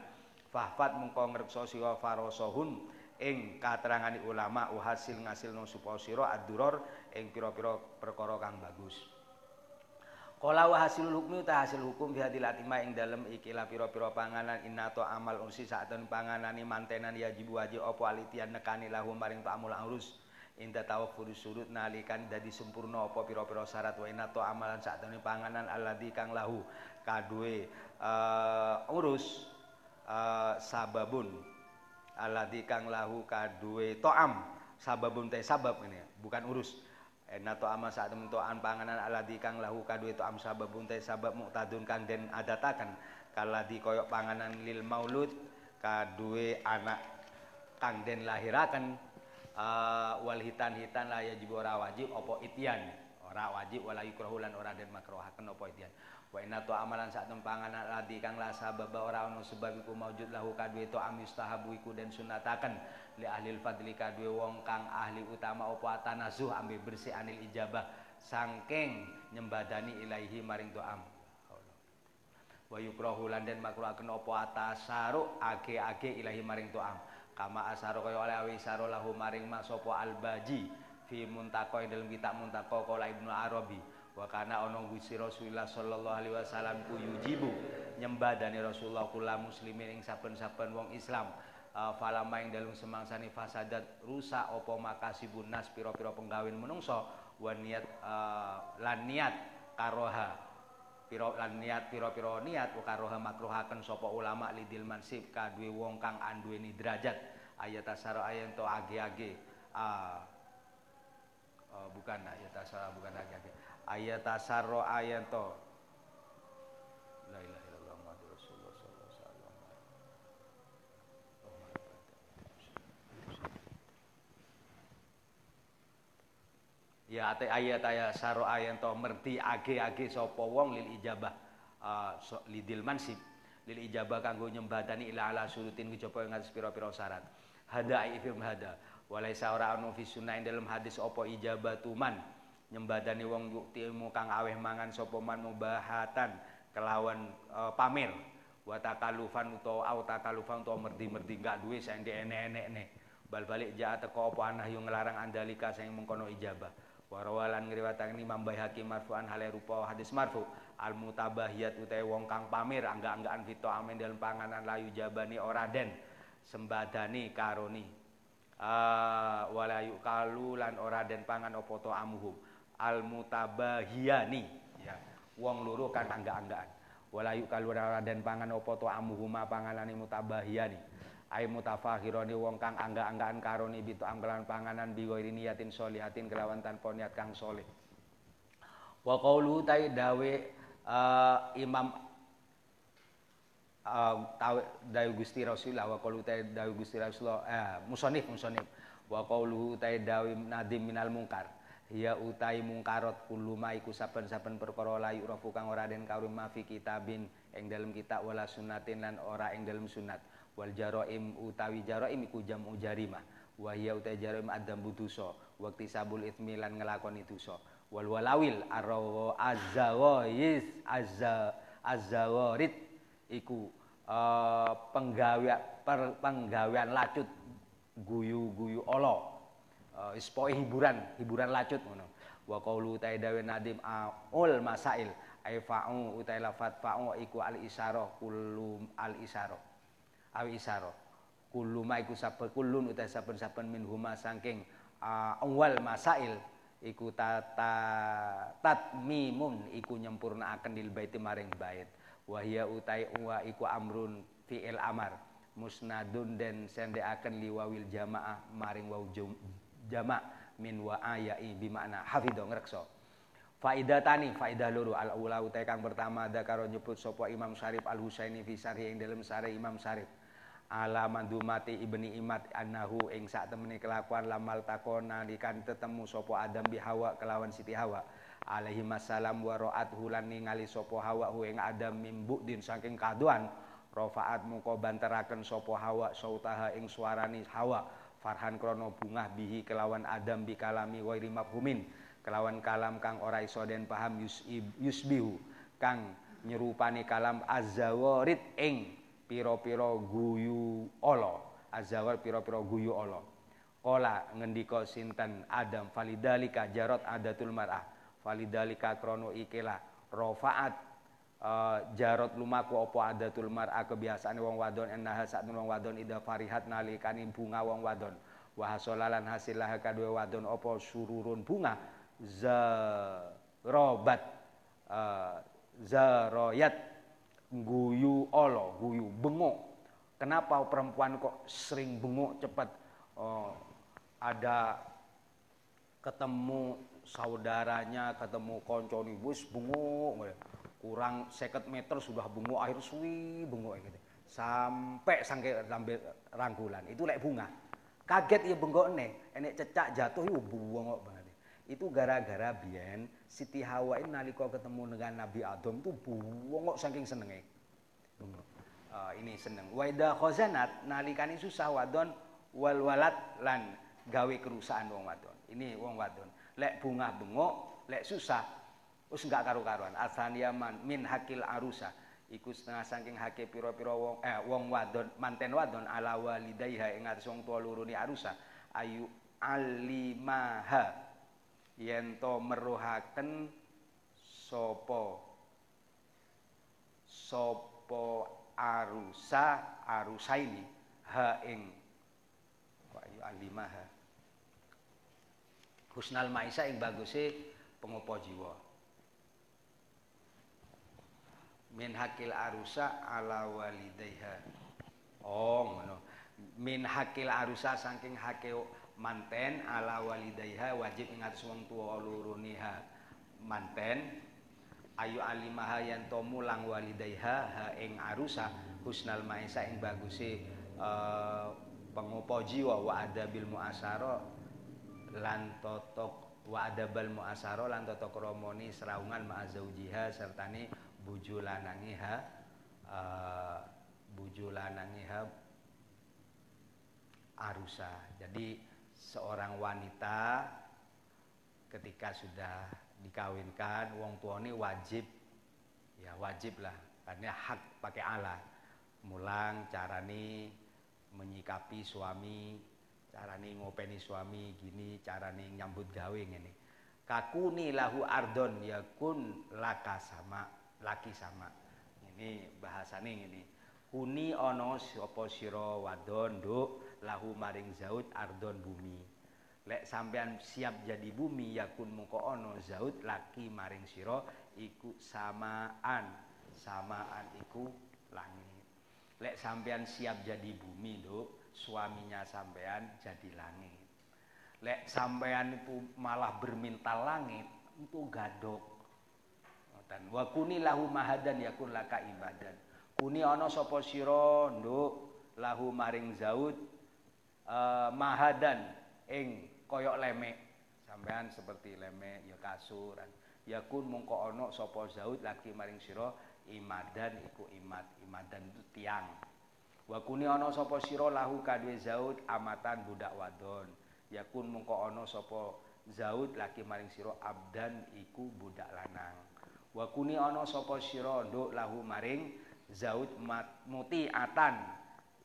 Fahfat mengko ngrekso sira farosohun ing katerangani ulama uhasil ngasilno supaya sira aduror ing pira-pira perkara kang bagus Kala wa hasilul hukmi ta hasil hukum fi hadil atima ing dalem ikilah pira-pira panganan innato amal ursi saatun panganani mantenan yajib wajib apa alitian nekani lahu maring ta'amul urus inda tawaffur surut nalikan dadi sempurna apa pira-pira syarat wa innato amalan saatun panganan alladzi kang lahu. Kadue uh, urus uh, sababun alladzi kang lahu kadue to'am. Sababun teh sabab ini bukan urus Ena to ama saat temen an panganan aladi kang lahu kadu itu am sabab buntai sabab muktadun kang den adatakan. Kaladi koyok panganan lil maulud kadue anak kang den lahirakan uh, wal hitan hitan lah ya ora wajib opo itian. Ora wajib wala yukrahu lan ora den makruhaken opo itian wa inna to amalan saat panganan aladi kang la sabab ora ono sebab iku maujud lahu kadue to am yustahabu iku den sunataken li ahli fadli kadue wong kang ahli utama apa tanazuh ambil bersih anil ijabah. Sangking nyembadani ilaihi maring doa wa yukrahu lan den makruhaken apa atasaru age-age ilahi maring doa kama asaru kaya oleh awi saru lahu maring mas apa albaji fi muntaqo dalam kitab muntaqo kala ibnu arabi wa kana ana gusti Rasulullah sallallahu alaihi wasallam ku yujibu nyembadani Rasulullah kula muslimin ing saben-saben wong Islam. Uh, falama yang dalam semangsani fasadat rusak opo makasibun nas piro-piro penggawin menungso wa niat uh, lan niat karoha piro lan niat piro-piro niat wa karoha makruhaken sapa ulama lidil mansib kadue wong kang anduweni derajat. Ayat asaro ayat to age-age. Uh, uh, bukan ayat asaro bukan age-age ayat asaro ayat to ya ate ayat ayat saro ayat to merti age age sopo wong lil ijabah uh, so, lidil mansib. Lil ijabah kanggo nyembadani ila ala surutin kejaba ing atas pira-pira syarat. Hada ifim hada. Walai ora anu fi sunah dalam hadis opo ijabah tuman nyembadani wong yukti ilmu kang aweh mangan sapa man mubahatan kelawan uh, pamer wa takalufan utawa au takalufan utawa merdi-merdi gak duwe sing enek-enek ne. Bal balik jaat teko apa anah yang ngelarang andalika sing mengkono ijabah. Warawalan ngriwataken Imam Baihaqi marfu'an hale rupa hadis marfu. Al mutabahiyat utai wong kang pamir angga-anggaan fito amin dalam panganan layu jabani ora den. Sembadani karoni uh, walayu kalu lan ora den pangan opo to amuhum al mutabahiyani ya. Wong loro kan angga-anggaan walayu kalu ora den pangan opo to amuhuma panganane mutabahiyani. Ai mutafakhironi wong kang angga-anggaan karoni bitu anggalan panganan bigoiri niyatin solihatin kelawan tanpa niat kang soleh. Wa qaulu tai dawe uh, Imam uh, tahu dayu Gusti Rasulullah. Wa qaulu ta dayu Gusti Rasulullah eh musonif musonif. Wa qauluhu ta dawi nadim minal mungkar ya utai mungkarot kullu ma iku saben-saben perkara la yurafu kang ora den kawruh ma fi kitabin ing dalam kitab wala sunnatin lan ora ing dalam sunat wal jaraim utawi jaraim iku jamu jarimah wa ya utai jaraim adam butuso waktu sabul ithmi lan ngelakoni dosa wal walawil arwa azzawais azza azzawarid iku uh, penggawean per, penggawean lacut guyu-guyu Allah uh, hiburan hiburan lacut ngono. Wa qaulu taidawe nadim aul masail ai fa'u utai lafat fa'u iku al isaro kullu al isaro. Awi isaro. Kullu ma iku saben kullun utai saben-saben min huma saking uh, awal masail iku tata tatmimun iku nyempurnaaken lil baiti maring bait. Wa hiya utai wa iku amrun fi'il amar. Musnadun den sendekaken liwawil jamaah maring wau jama' min wa ayai bi makna hafidho ngrekso. Faidatani faidah loro al ula utai kang pertama ada karo nyebut sapa Imam Syarif Al Husaini fi sarhi ing dalem sarhi Imam Syarif. Ala mandumati ibni imat annahu ing sak temene kelakuan lamal takon nalikan tetemu sopo Adam bi Hawa kelawan Siti Hawa. Alaihi masalam wa ra'at hulan ningali sopo Hawa hu ing Adam mimbu din saking kaduan. Rofaat muka banteraken sopo Hawa sautaha ing suarani Hawa farhan krono bungah bihi kelawan Adam bi kalami wairi mafhumin. Kelawan kalam kang ora iso den paham yusbihu kang nyerupani kalam azzawarid ing piro-piro guyu Allah. Azawal piro-piro guyu Allah. Kola ngendika sinten Adam falidalika jarot adatul mar'ah. Falidalika krono ikela rofaat uh, jarot lumaku opo adatul mar'ah kebiasaan wong wadon enaha saat wong wadon ida farihat nalikani bunga wong wadon. Wahasolalan hasilah kadua wadon opo sururun bunga? Zarobat uh, zaroyat guyu olo, guyu bengok. Kenapa perempuan kok sering bengok cepat? Oh, ada ketemu saudaranya, ketemu konconi bus bengok, kurang seket meter sudah bengok akhir suwi bengok gitu. Sampai sampai sampai rangkulan itu lek bunga. Kaget ya bengok nih, enek cecak jatuh itu bengok banget. Itu gara-gara biyen Siti Hawa ini nalika ketemu dengan Nabi Adam tuh buwong saking senenge. Uh, ini seneng. Waida khazanat nalikane susah wadon wal walad lan gawe kerusakan wong wadon. Ini wong wadon. Lek bunga bengok, lek susah wis enggak karu-karuan. Asaniyaman min hakil arusa. Iku setengah saking hake piro-piro wong eh wong wadon manten wadon ala walidaiha ing atus wong tuwa ni arusa ayu alimaha yen to meruhaken sapa sapa arusa arusa ini ha ing ayu alimaha husnal maisa ing baguse pengopo jiwa min hakil arusa ala walidayha. Oh ngono. Min hakil arusa saking hakil manten ala walidayha wajib ingat wong tuwa luruniha manten. Ayu alimaha yang to mulang walidayha ha ing arusa husnal maisa ing baguse uh, pengopo jiwa wa adabil muasara lan totok wa adabal muasara lan totok romoni seraungan ma'azaujiha sertane bojo lanangiha uh, bojo lanangiha arusa. Jadi seorang wanita ketika sudah dikawinkan wong tua ini wajib ya wajib lah karena hak pakai Allah mulang cara carani menyikapi suami cara carani ngopeni suami gini cara carani nyambut gawe ini kakuni lahu ardon yakun laka sama laki sama. Ini bahasane ini kuni ono sapa sira wadon nduk? Lahu maring zaud ardon bumi. Lek sampean siap jadi bumi yakun mungko ono zaud laki maring sira iku samaan. Samaan iku langit. Lek sampean siap jadi bumi nduk suaminya sampean jadi langit. Lek sampean itu malah berminta langit itu gadok dan wa kuni lahu mahadan yakun laka ibadan. Kuni ana sapa sira nduk? Lahu maring zaud uh, mahadan ing koyok lemek. Sampean seperti lemek ya kasuran. Yakun mongko ana sapa zaud laki maring sira imadan iku imad imadan itu tiang. Wa kuni ana sapa sira lahu kadhe zaud amatan budak wadon. Yakun mungko ana sapa zaud laki maring sira abdan iku budak lanang wa kuni ana sapa sira nduk lahu maring zaud mutiatan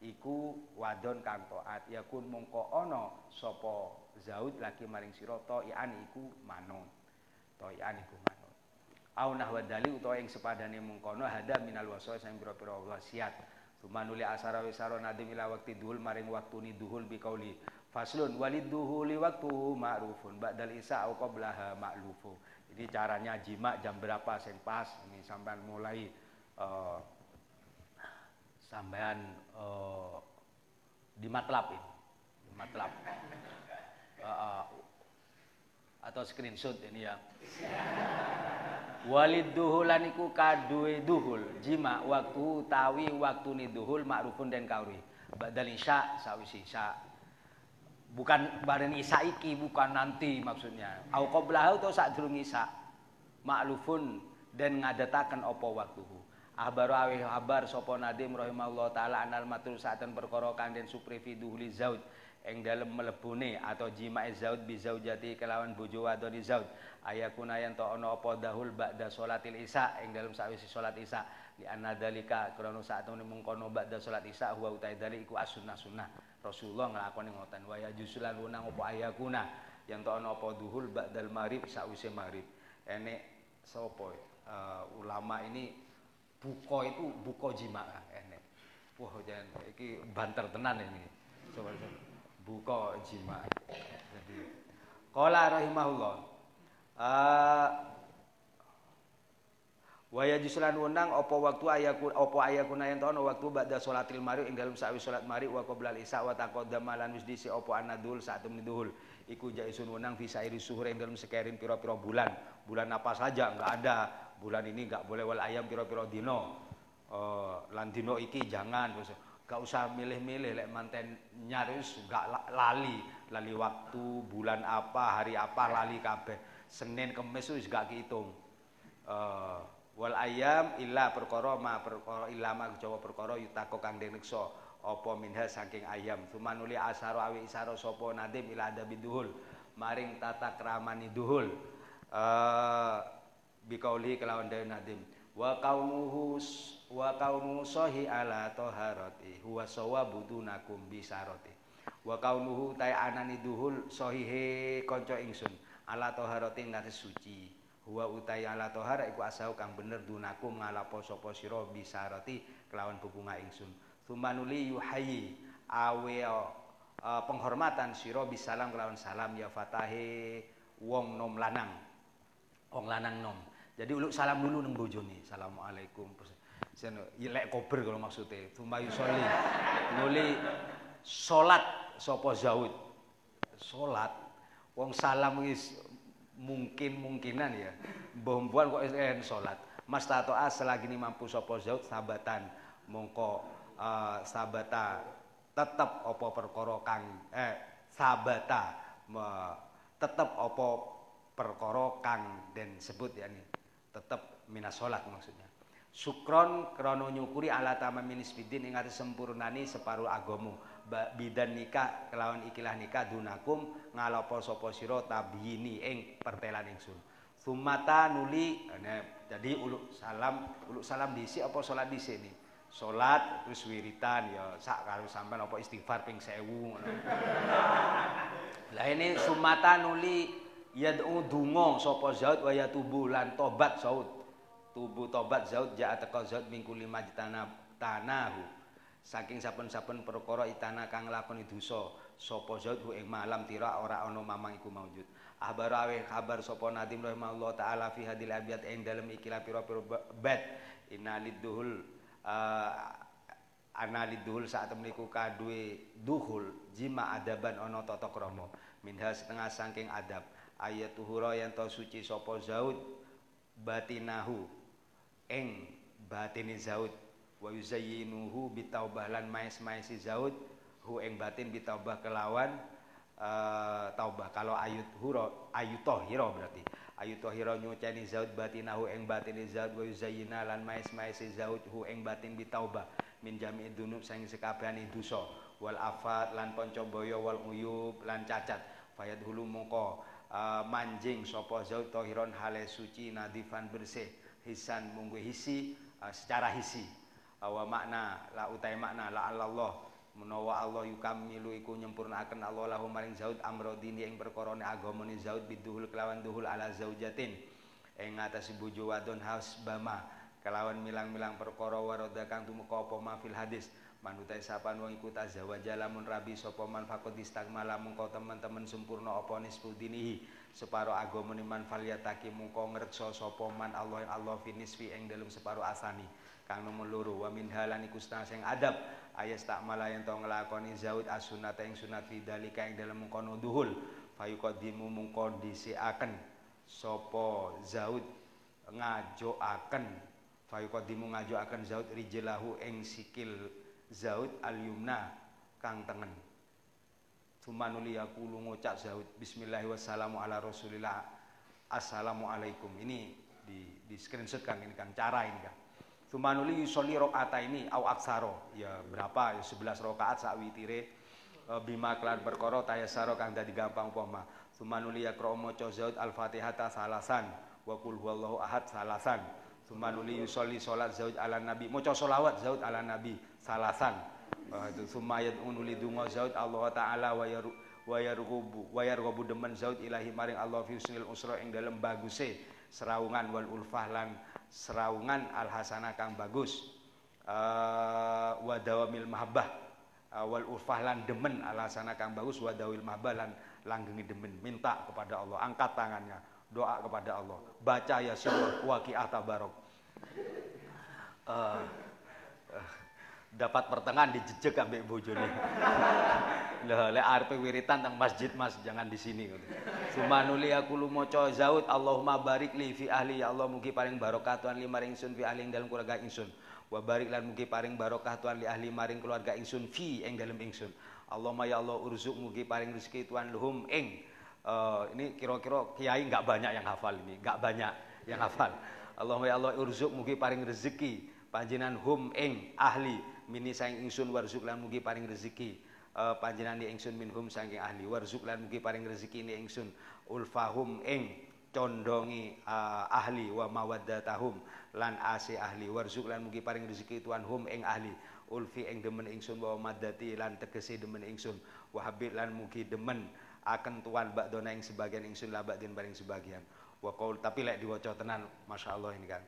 iku wadon kang taat. Yakun mungko ana sapa zaud laki maring sira taian iku manut. Taian iku manut. Au nahwa dali utawa ing sepadane mungkono hada minal wasa sing pira-pira wasiat Tumanuli asara wisaro nadim ila waktu duhul maring waktu ni duhul bi kauli Faslun walid duhuli waktu ma'rufun. Ba'dal isa au qablaha ma'lufu. Jadi caranya jima jam berapa sing pas ini sampean mulai uh, sampean uh, di matlab ini. Di matlab. Uh, uh, atau screenshot ini ya. Walid duhulan iku kaduwe duhul jima waktu tawi waktu ni duhul ma'rufun dan kauri. Badal isya sawisi isya bukan bareng isa iki bukan nanti maksudnya. Au qablahu atau sak durung isa maklufun dan ngadataken apa waktuhu. Ahbaru awi habar sapa nadim rahimahullah taala anal matul saaten perkara kang den suprifi duhuli zaud. Ing dalem melebune atau jima'i zaud bi zaujati kelawan bojo wadoni zaud. Ayakuna yen to ana apa dahul ba'da salatil isya ing dalem sawise salat isya li anna dalika saat temene mengkono ba'da salat isya huwa utai dalik iku as-sunnah sunnah. Rasulullah nglakoni ngoten wa ya jusulan wenang apa ayakuna yang to ana apa duhul ba'dal maghrib sakwise maghrib. Enek sapa uh, ulama ini buka itu buka jima enek wah jangan iki banter tenan ini. Coba buka jima. Jadi qala rahimahullah uh, Wa yajuslan wenang apa waktu ayaku apa ayakuna yen ana waktu ba'da salatil maghrib ing dalem sawi salat maghrib wa qabla isya wa taqaddama lan wis disi apa anadul saat temni duhul. Iku jaisun wenang fi sairi suhur ing dalem sekerin pira-pira bulan. Bulan apa saja enggak ada. Bulan ini enggak boleh wal ayam pira-pira dino. Uh, lan dino iki jangan terus usah milih-milih lek manten nyaris gak lali. Lali waktu bulan apa hari apa lali kabeh. Senin Kamis wis gak kehitung. Uh, wal ayam illa perkara ma perkara illa ma jawa perkara yutako kang den reksa apa minha saking ayam sumanuli asaro awi isaro sapa nadim ila ada biduhul maring tata kramani duhul. Uh, bikauli kelawan dari nadim wa kaunuhu wa kaunu sahi ala taharati huwa sawabu dunakum bisarati wa kaunuhu tay anani duhul sahihe kanca ingsun. Ala taharati ngates suci huwa utai ala tohara iku asau kang bener dunakum ngalapo sapa sira bisarati kelawan bubunga ingsun. Sumanuli yuhayi awe uh, penghormatan sira bisalam kelawan salam ya fatahe wong nom lanang. Wong lanang nom. Jadi uluk salam dulu nang bojone assalamualaikum. Sen lek kober kalau maksudnya. Sumayu soli nuli salat sapa zaud. Salat wong salam wis mungkin-mungkinan ya. Bombuan kok enten salat. Mas tato selagi ini mampu sapa zaud sabatan mongko uh, sabata tetep apa perkara kang eh sabata me, tetep apa perkara kang sebut ya ini tetep minas salat maksudnya sukron krono nyukuri ala minis bidin ing sempurnani separuh agamu bidan nikah kelawan ikilah nikah dunakum ngalopo sapa sira tabiyini ing pertelan ingsun. Sumata nuli jadi uluk salam uluk salam disi apa salat disi ini salat terus wiritan ya sak karo sampean apa istighfar ping 1000 *laughs* lah ini sumata nuli yad'u dungo sapa zaud wa yatubu lan tobat zaud. Tubuh tobat zaud ja'a teka zaud minggu lima tanah tanahu saking saben-saben perkara itana kang lakoni dosa sapa zaud ing malam tira ora ana mamang iku maujud abar awe kabar sapa nadim rahimahullah taala fi hadil abiyat ing dalem ikilah pira-pira bad inaliduhul uh, analiduhul saat meniku kadue duhul jima adaban ana tata krama. Minha setengah saking adab. Ayat tuhura yang to suci sapa zaud batinahu ing batini zaud wa yuzayyinuhu bitaubah lan mais-maisi zaud hu ing batin bitaubah kelawan uh, taubah. Kalau ayut huro ayut tohiro berarti. Ayut tohiro nyucani zaud batinahu ing batin zaud. Wa yuzayyina lan mais maisi zaud hu ing batin bitaubah. Min jami dunub sang sekabehane dosa wal afat lan boyo wal uyub lan cacat. Fayad hulu mongko uh, manjing sapa zaud tohiron hale suci nadifan bersih. Hisan munggu hisi uh, secara hisi uh, wa makna la utai makna la Allah. Menawa Allah yukamilu iku nyempurnaaken Allah lahu maring zaud amro dini ing perkarane agamane zaud biduhul kelawan duhul ala zaujatin. Ing ngatasi bojo wadon bama kelawan milang-milang perkara warada kang tumeka apa mafil hadis. Manutai sapan wong iku tazawaja lamun rabi sapa man faqad istagmala mungko teman-teman sempurna apa nisfu dinihi. Separo agamane man falyataki mungko ngreksa sapa man Allah Allah finisfi ing dalem separo asani kang nomor loro wa min halan iku sing adab. Ayas tak malah yang tau ngelakoni zaud asunat yang sunat fidalika yang dalam mengkono duhul. Fayuqaddimu mungko disiaken sopo zaud ngajoaken. Fayuqaddimu ngajoaken zaud rijlahu ing sikil zaud al yumna kang tengen. Sumanuli aku lu ngucap zaud Bismillahirrahmanirrahim ala rasulillah. Assalamualaikum. Ini di, di screenshot kang ini kan cara ini kan Sumanuli yusolli rokaat ini au aksaro. Ya berapa? Ya 11 rokaat sak witire e, bima perkara tayasaro kang dadi gampang upama. Sumanuli yakra maca zaud al-Fatihata salasan wa qul huwallahu ahad salasan. Sumanuli yusolli salat zaud ala nabi. Maca selawat zaud ala nabi salasan. Wah itu sumayat unuli dungo zaud Allah taala wa yaru wa yarghubu wa yarghubu demen zaud ilahi maring Allah fi usnil usra ing dalem baguse serawungan wal ulfah lan seraungan al hasanah kang bagus. Uh, wadawamil mahabbah. Uh, wal urfah lan demen al hasanah kang bagus wadawil mahabbah lan langgengi demen. Minta kepada Allah angkat tangannya doa kepada Allah. Baca ya syukur waqi'ah tabarok. Uh, uh, dapat pertengahan dijejek ambek bojone. *laughs* Lah lek arepe wiritan teng masjid Mas, jangan di sini. Sumanuli aku lu maca zaud Allahumma barik li fi ahli ya Allah mugi paring barokah Tuhan li maring sun fi ahli dalam keluarga ingsun. Wa barik lan mugi paring barokah Tuhan li ahli maring keluarga ingsun fi ing dalam ingsun. Allahumma ya Allah urzuk mugi paring rezeki Tuhan luhum ing uh, ini kira-kira kiai nggak banyak yang hafal ini, nggak banyak yang hafal. Allahumma ya Allah urzuk mugi paring rezeki panjenengan hum ing ahli mini sang ingsun warzuk lan mugi paring rezeki. Uh, panjenengan ingsun minhum saking ahli warzuk lan mugi paring rezeki ni ingsun. Ulfahum ing condongi uh, ahli wa mawaddatahum lan ase ahli warzuk lan mugi paring rezeki tuan hum ing ahli. Ulfi ing demen ingsun wa madati lan tegese demen ingsun. Wahabit lan mugi demen akan tuan bakdona ing sebagian ingsun lah bakdin paring sebagian. Wa qaul tapi lek diwaca tenan masyaallah ini kan.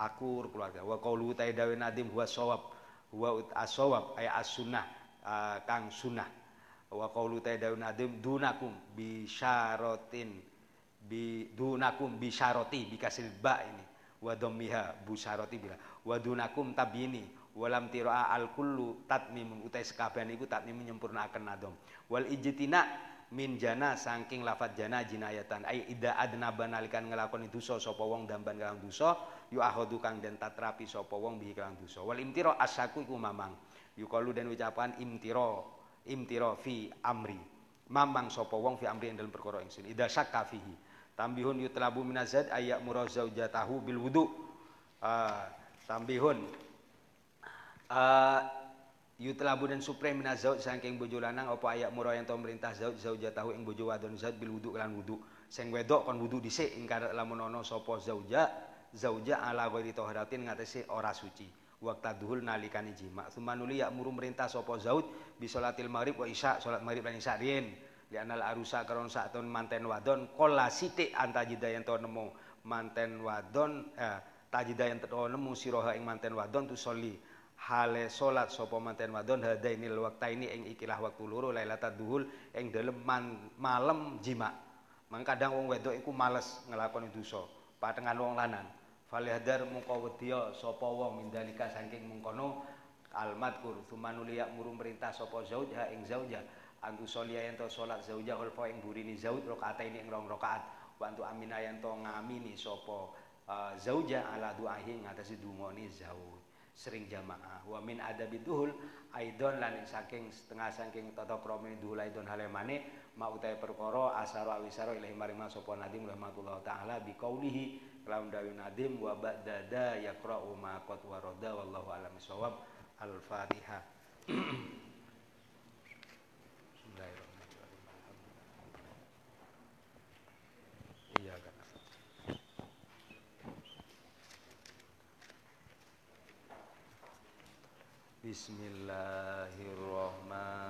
Akur keluarga. Wa qaulu taidawi nadim huwa sawab wa asawab ay as-sunnah uh, kang sunnah. Wa qaulu ta'ala nadim dunakum bi syaratin bi dunakum bi syarati bi kasil ba ini. Wa dhammiha bu syarati bila. Wa dunakum tabini walam tiraa al kullu tatmim utai sekabian iku tatmim menyempurnakan nadom wal ijtina min jana saking lafat jana jinayatan. Ai ida adna banalikan ngelakoni dosa sapa wong damban kang dosa yu ahodu kang den tatrapi sapa wong bihi kang dosa. Wal imtiro asaku iku mamang. Yukalu dan ucapan imtiro imtiro fi amri. Mamang sapa wong fi amri dalam perkara ingsun. Ida syakka fihi. Tambihun yutlabu minazad ayak murazaujatahu bil wudu. Uh, tambihun. Uh, yutlabu dan supreme mina zaud saking bojo lanang apa ayak murah yang tau merintah zaud zaujatahu ing bojo wadon zaud bil wudu lan wudu. Sing wedok kon wudu dhisik ing kada lamun ana sapa zauja zauja ala ghairi taharatin ngatesi ora suci. Waktu duhul nalikani jima sumanuli ya muru merintah sapa zaud bi salatil maghrib wa isya salat maghrib lan isya rien Li anal arusa karon saatun manten wadon kola sithik antajida yen to nemu. Manten wadon eh, tajida yen to nemu siroha ing manten wadon tu soli. Hale salat sapa manten wadon hadainil waqtaini ing ikilah waktu loro lailatul duhul ing dalem malam jima. Mang kadang wong wedok iku males nglakoni dosa, patengan wong lanang. Falihadar mungko wedya sapa wong mindalika saking mungkono almadkur sumanuliya muru merintah sapa zaujha ing zauja antu solia yang to sholat zauja ulfa ing burini zauj rokaat ini ing rong rokaat wa antu amina yang to ngamini sopo uh, zauja ala duahi ngatasi dungoni zauj sering jamaah. Wa min adabi duhul aidon lan saking setengah saking tata krama duhul aidon halemane ma utai perkara asaro awisaro ilahi maring sapa nadim rahmatullah taala bi qaulihi kelawan dawi nadim wa ba'dada yaqra'u ma qad warada wallahu alam sawab al-fatihah *clears throat* بسم الله الرحمن